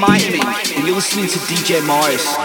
Mighty, and you're listening to DJ Morris.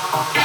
Bye.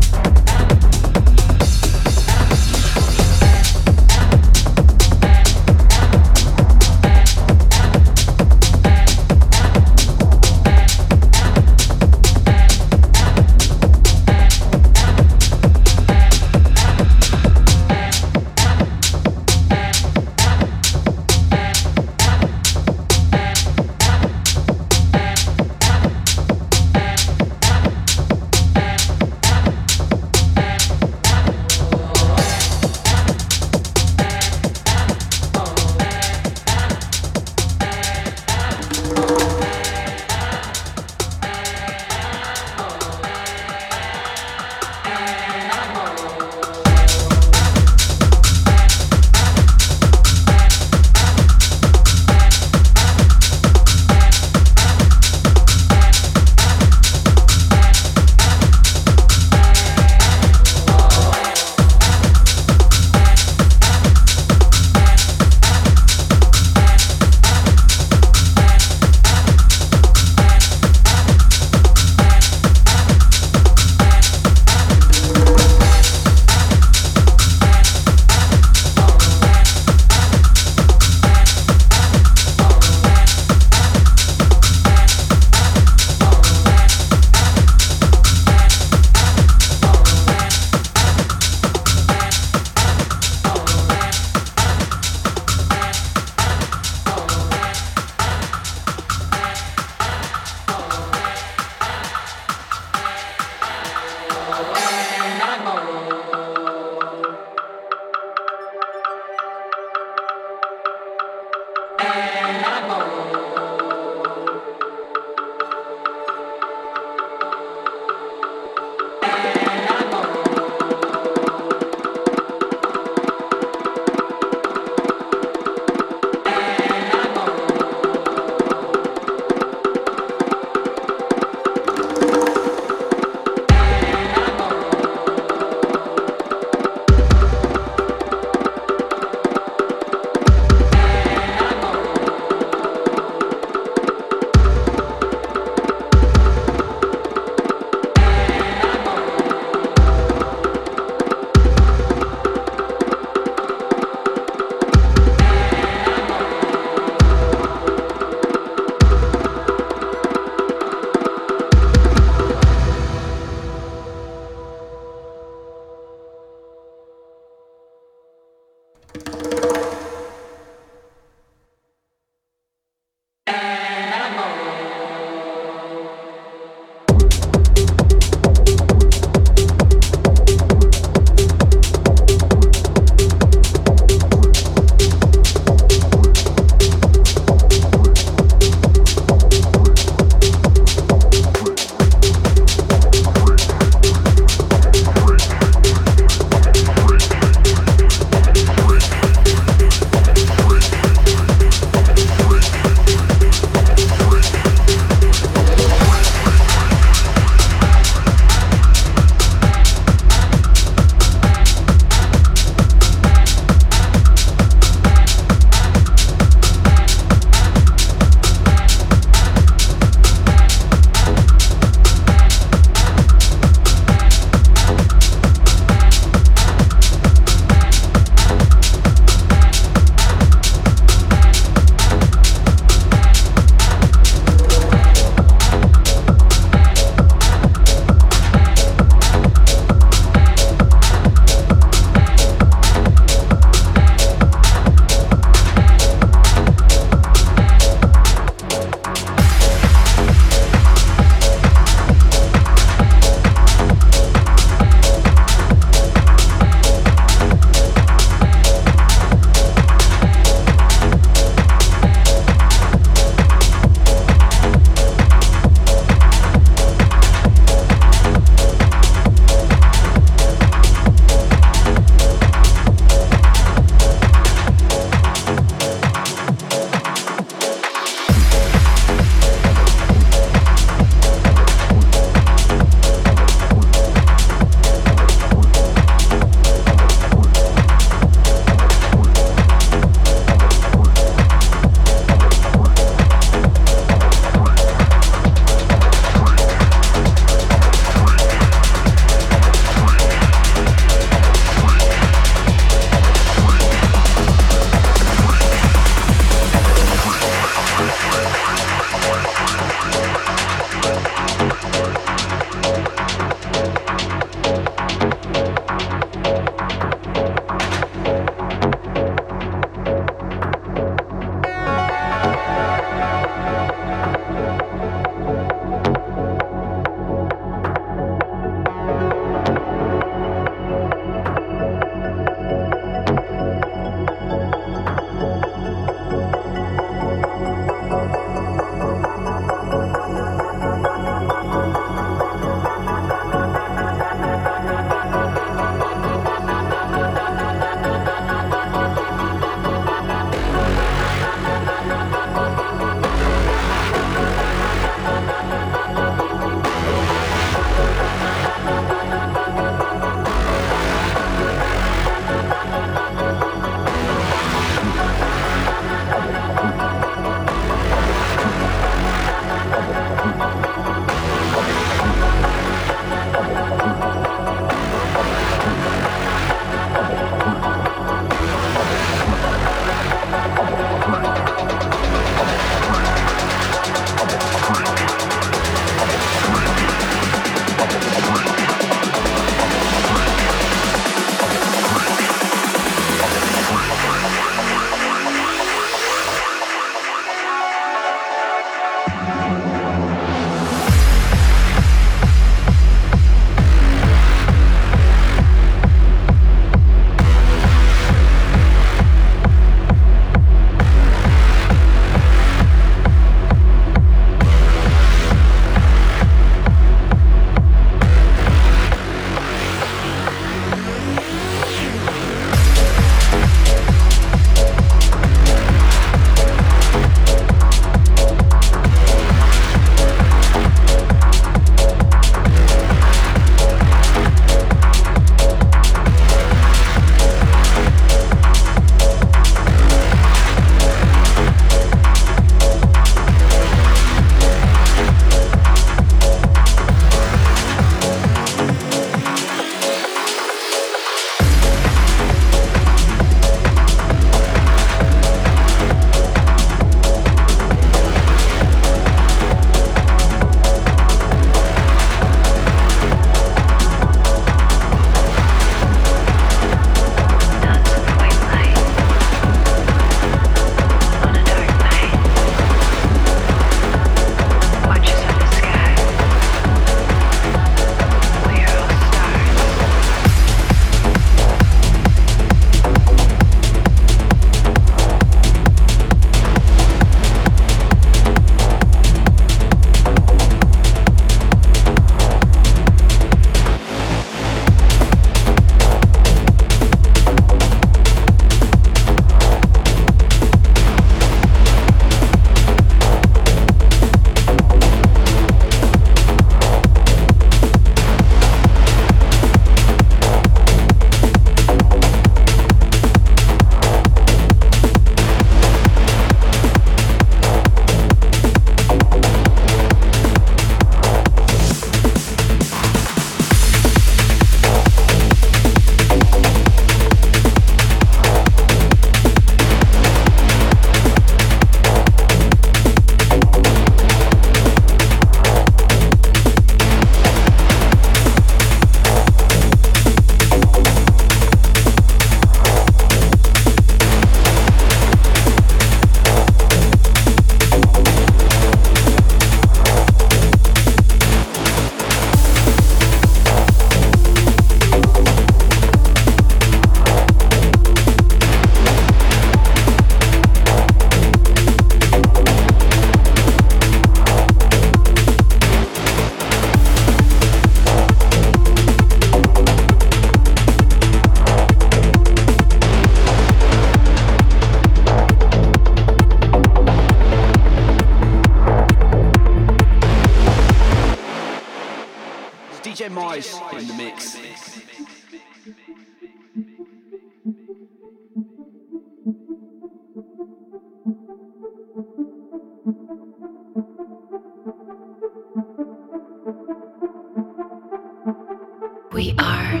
We are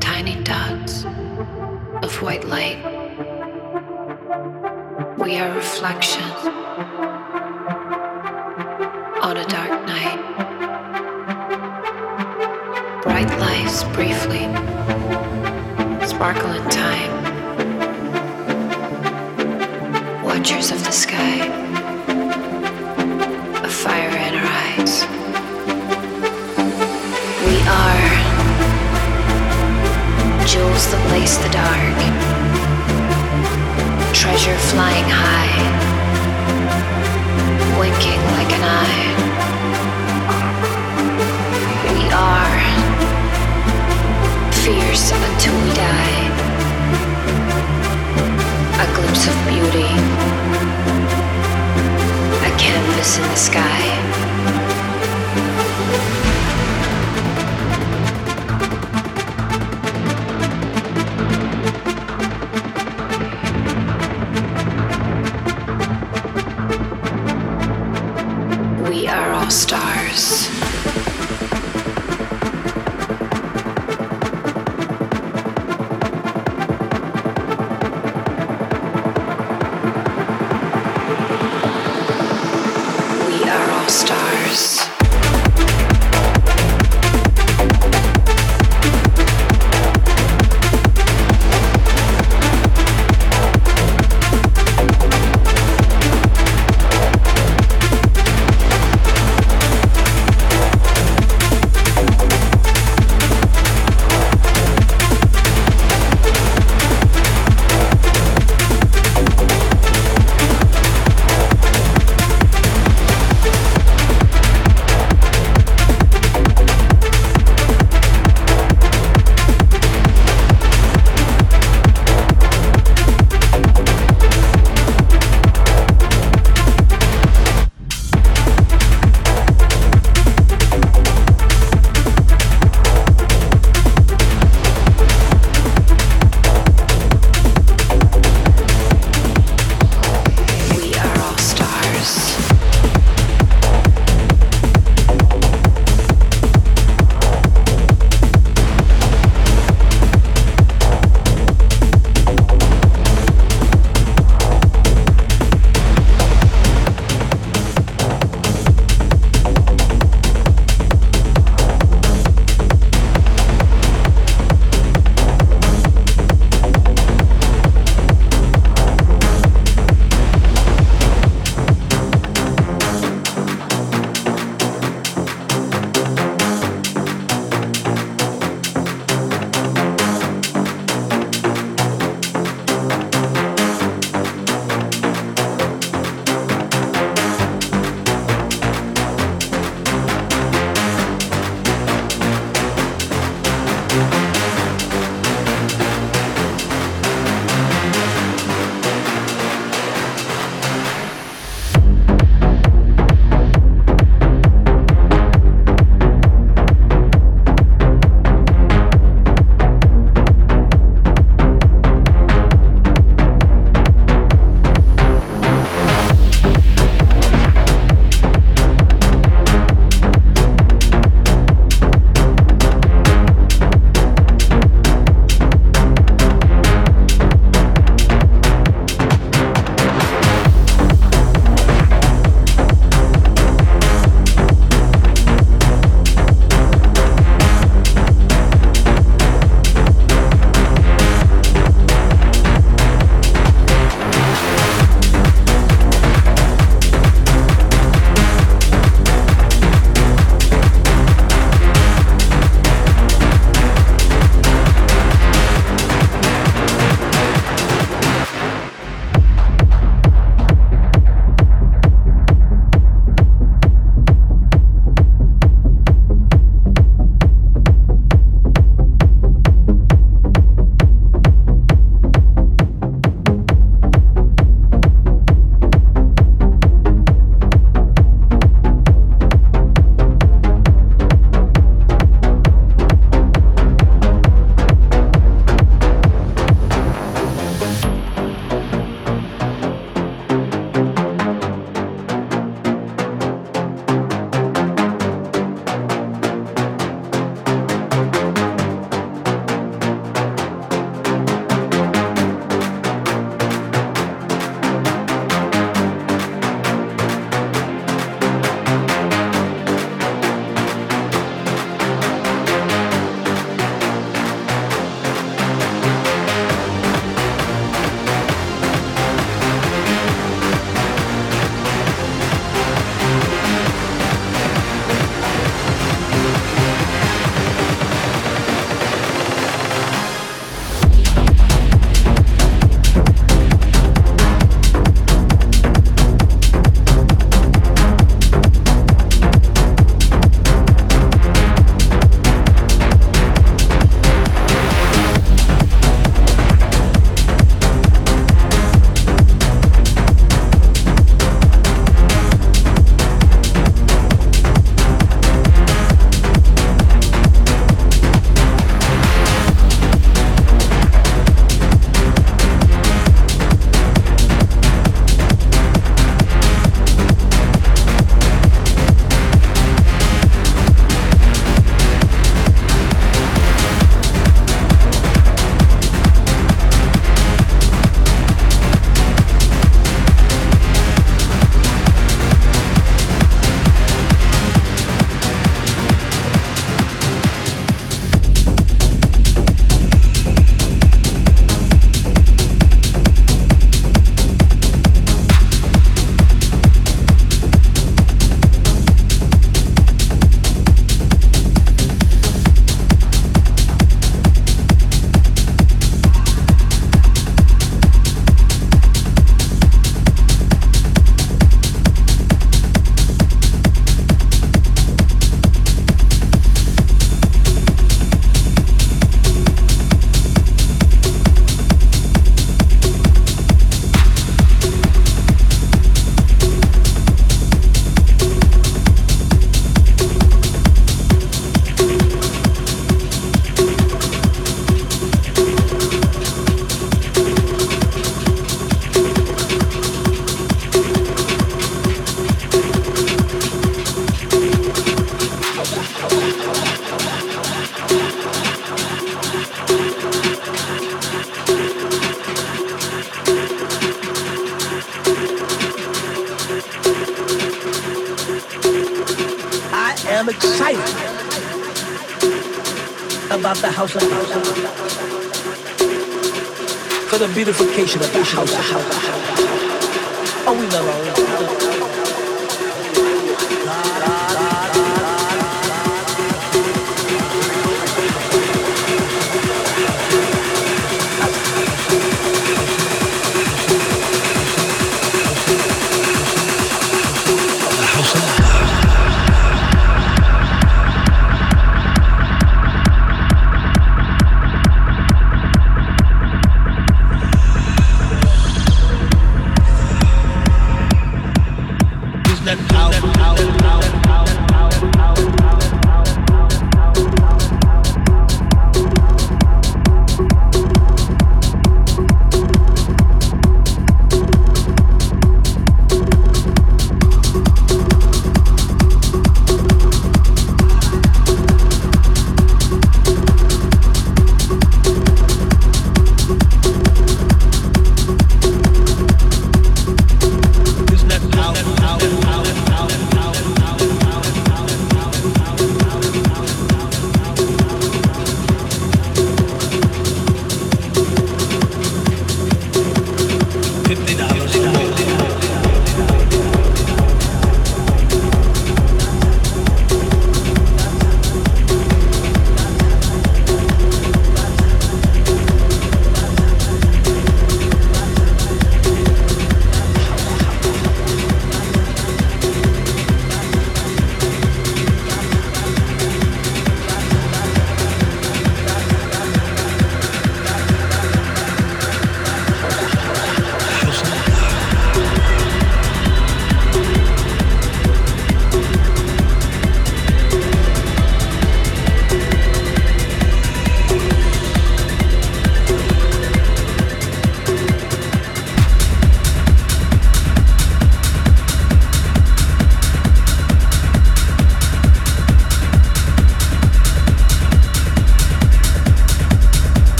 tiny dots of white light. We are reflections on a dark night. Bright lives briefly sparkle in time. Watchers of the sky, a fire in our eyes. We are jewels that lace the dark, treasure flying high, winking like an eye. We are fierce until we die, a glimpse of beauty, a canvas in the sky.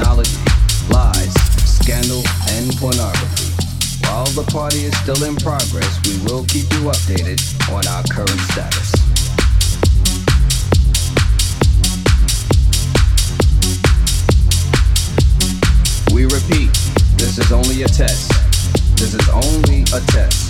Technology, lies, scandal, and pornography. While the party is still in progress, we will keep you updated on our current status. We repeat, this is only a test. This is only a test.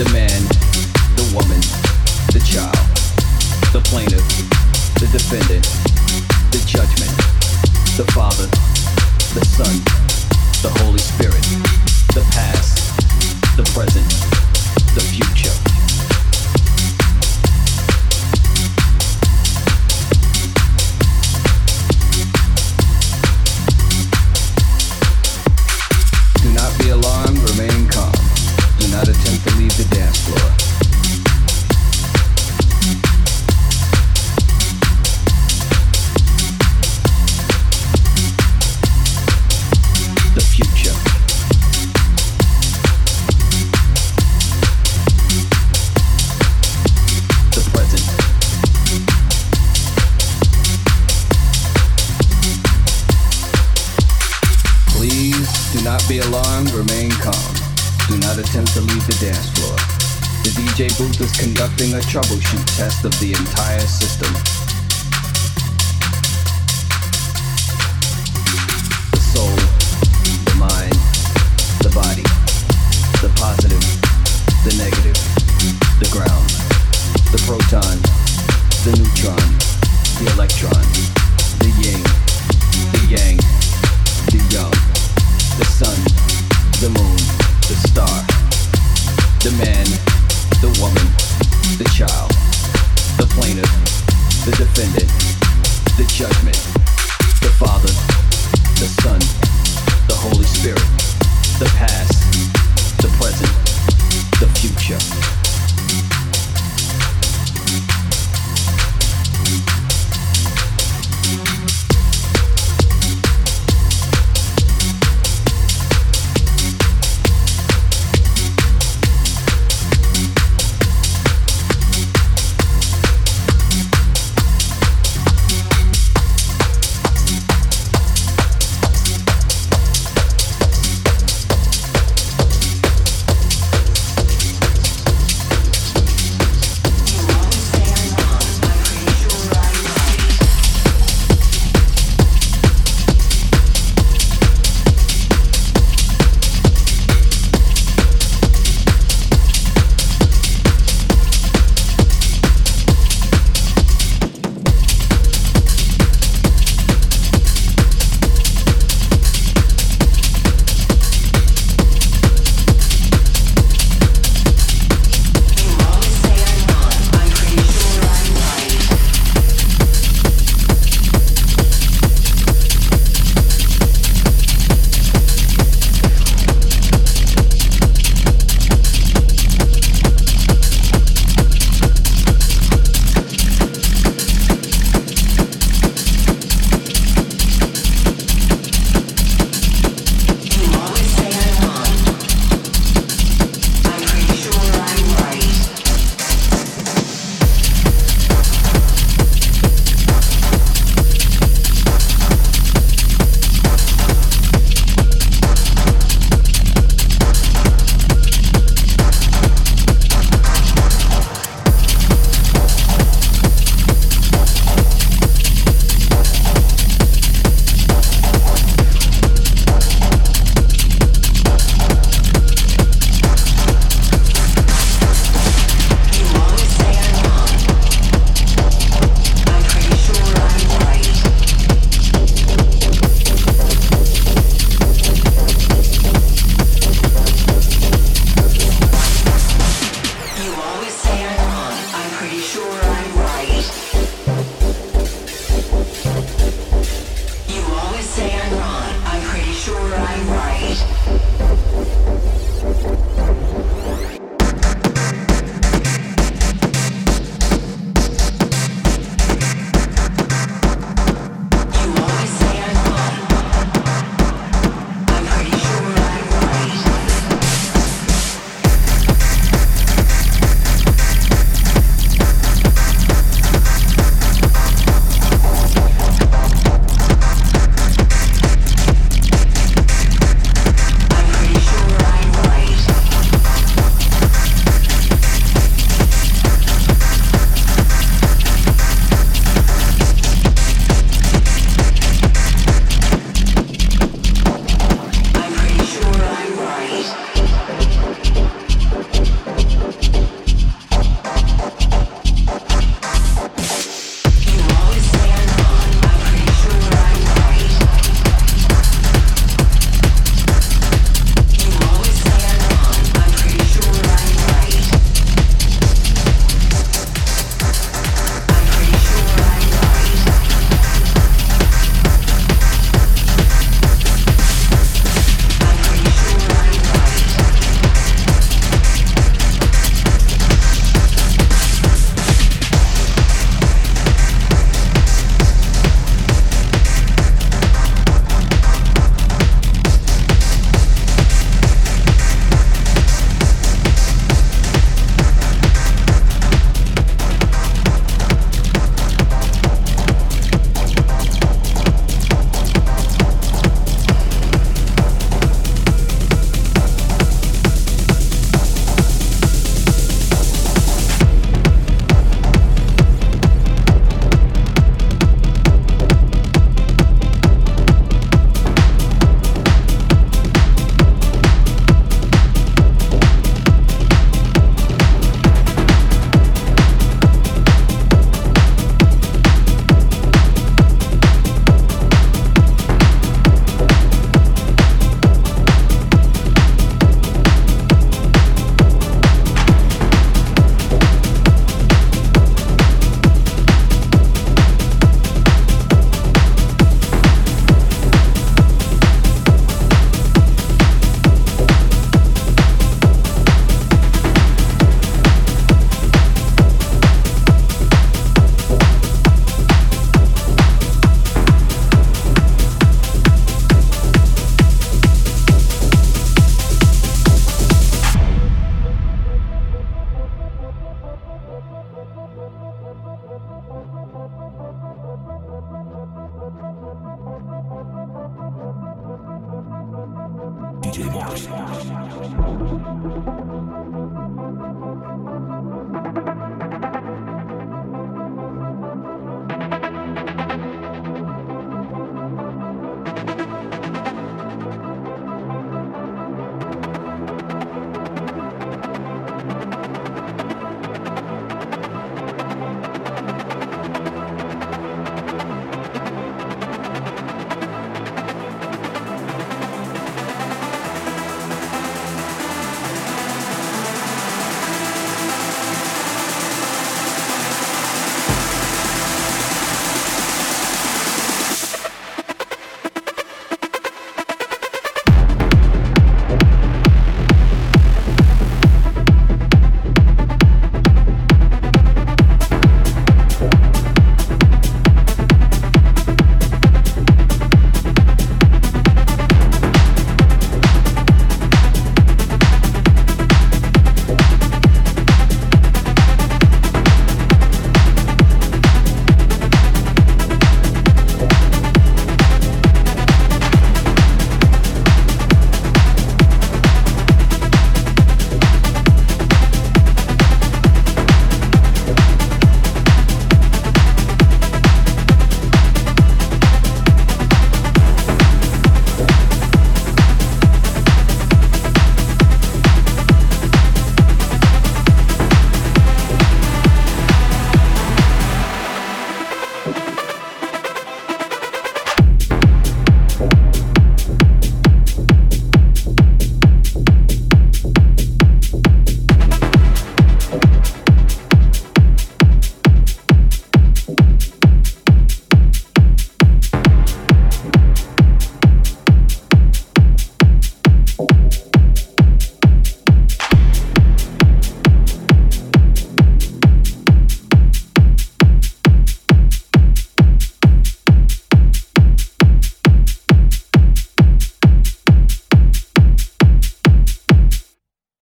the man, the woman, the child, the plaintiff, the defendant, the judgment, the Father, the Son, the Holy Spirit, the past, the present, the future. Conducting a troubleshoot test of the entire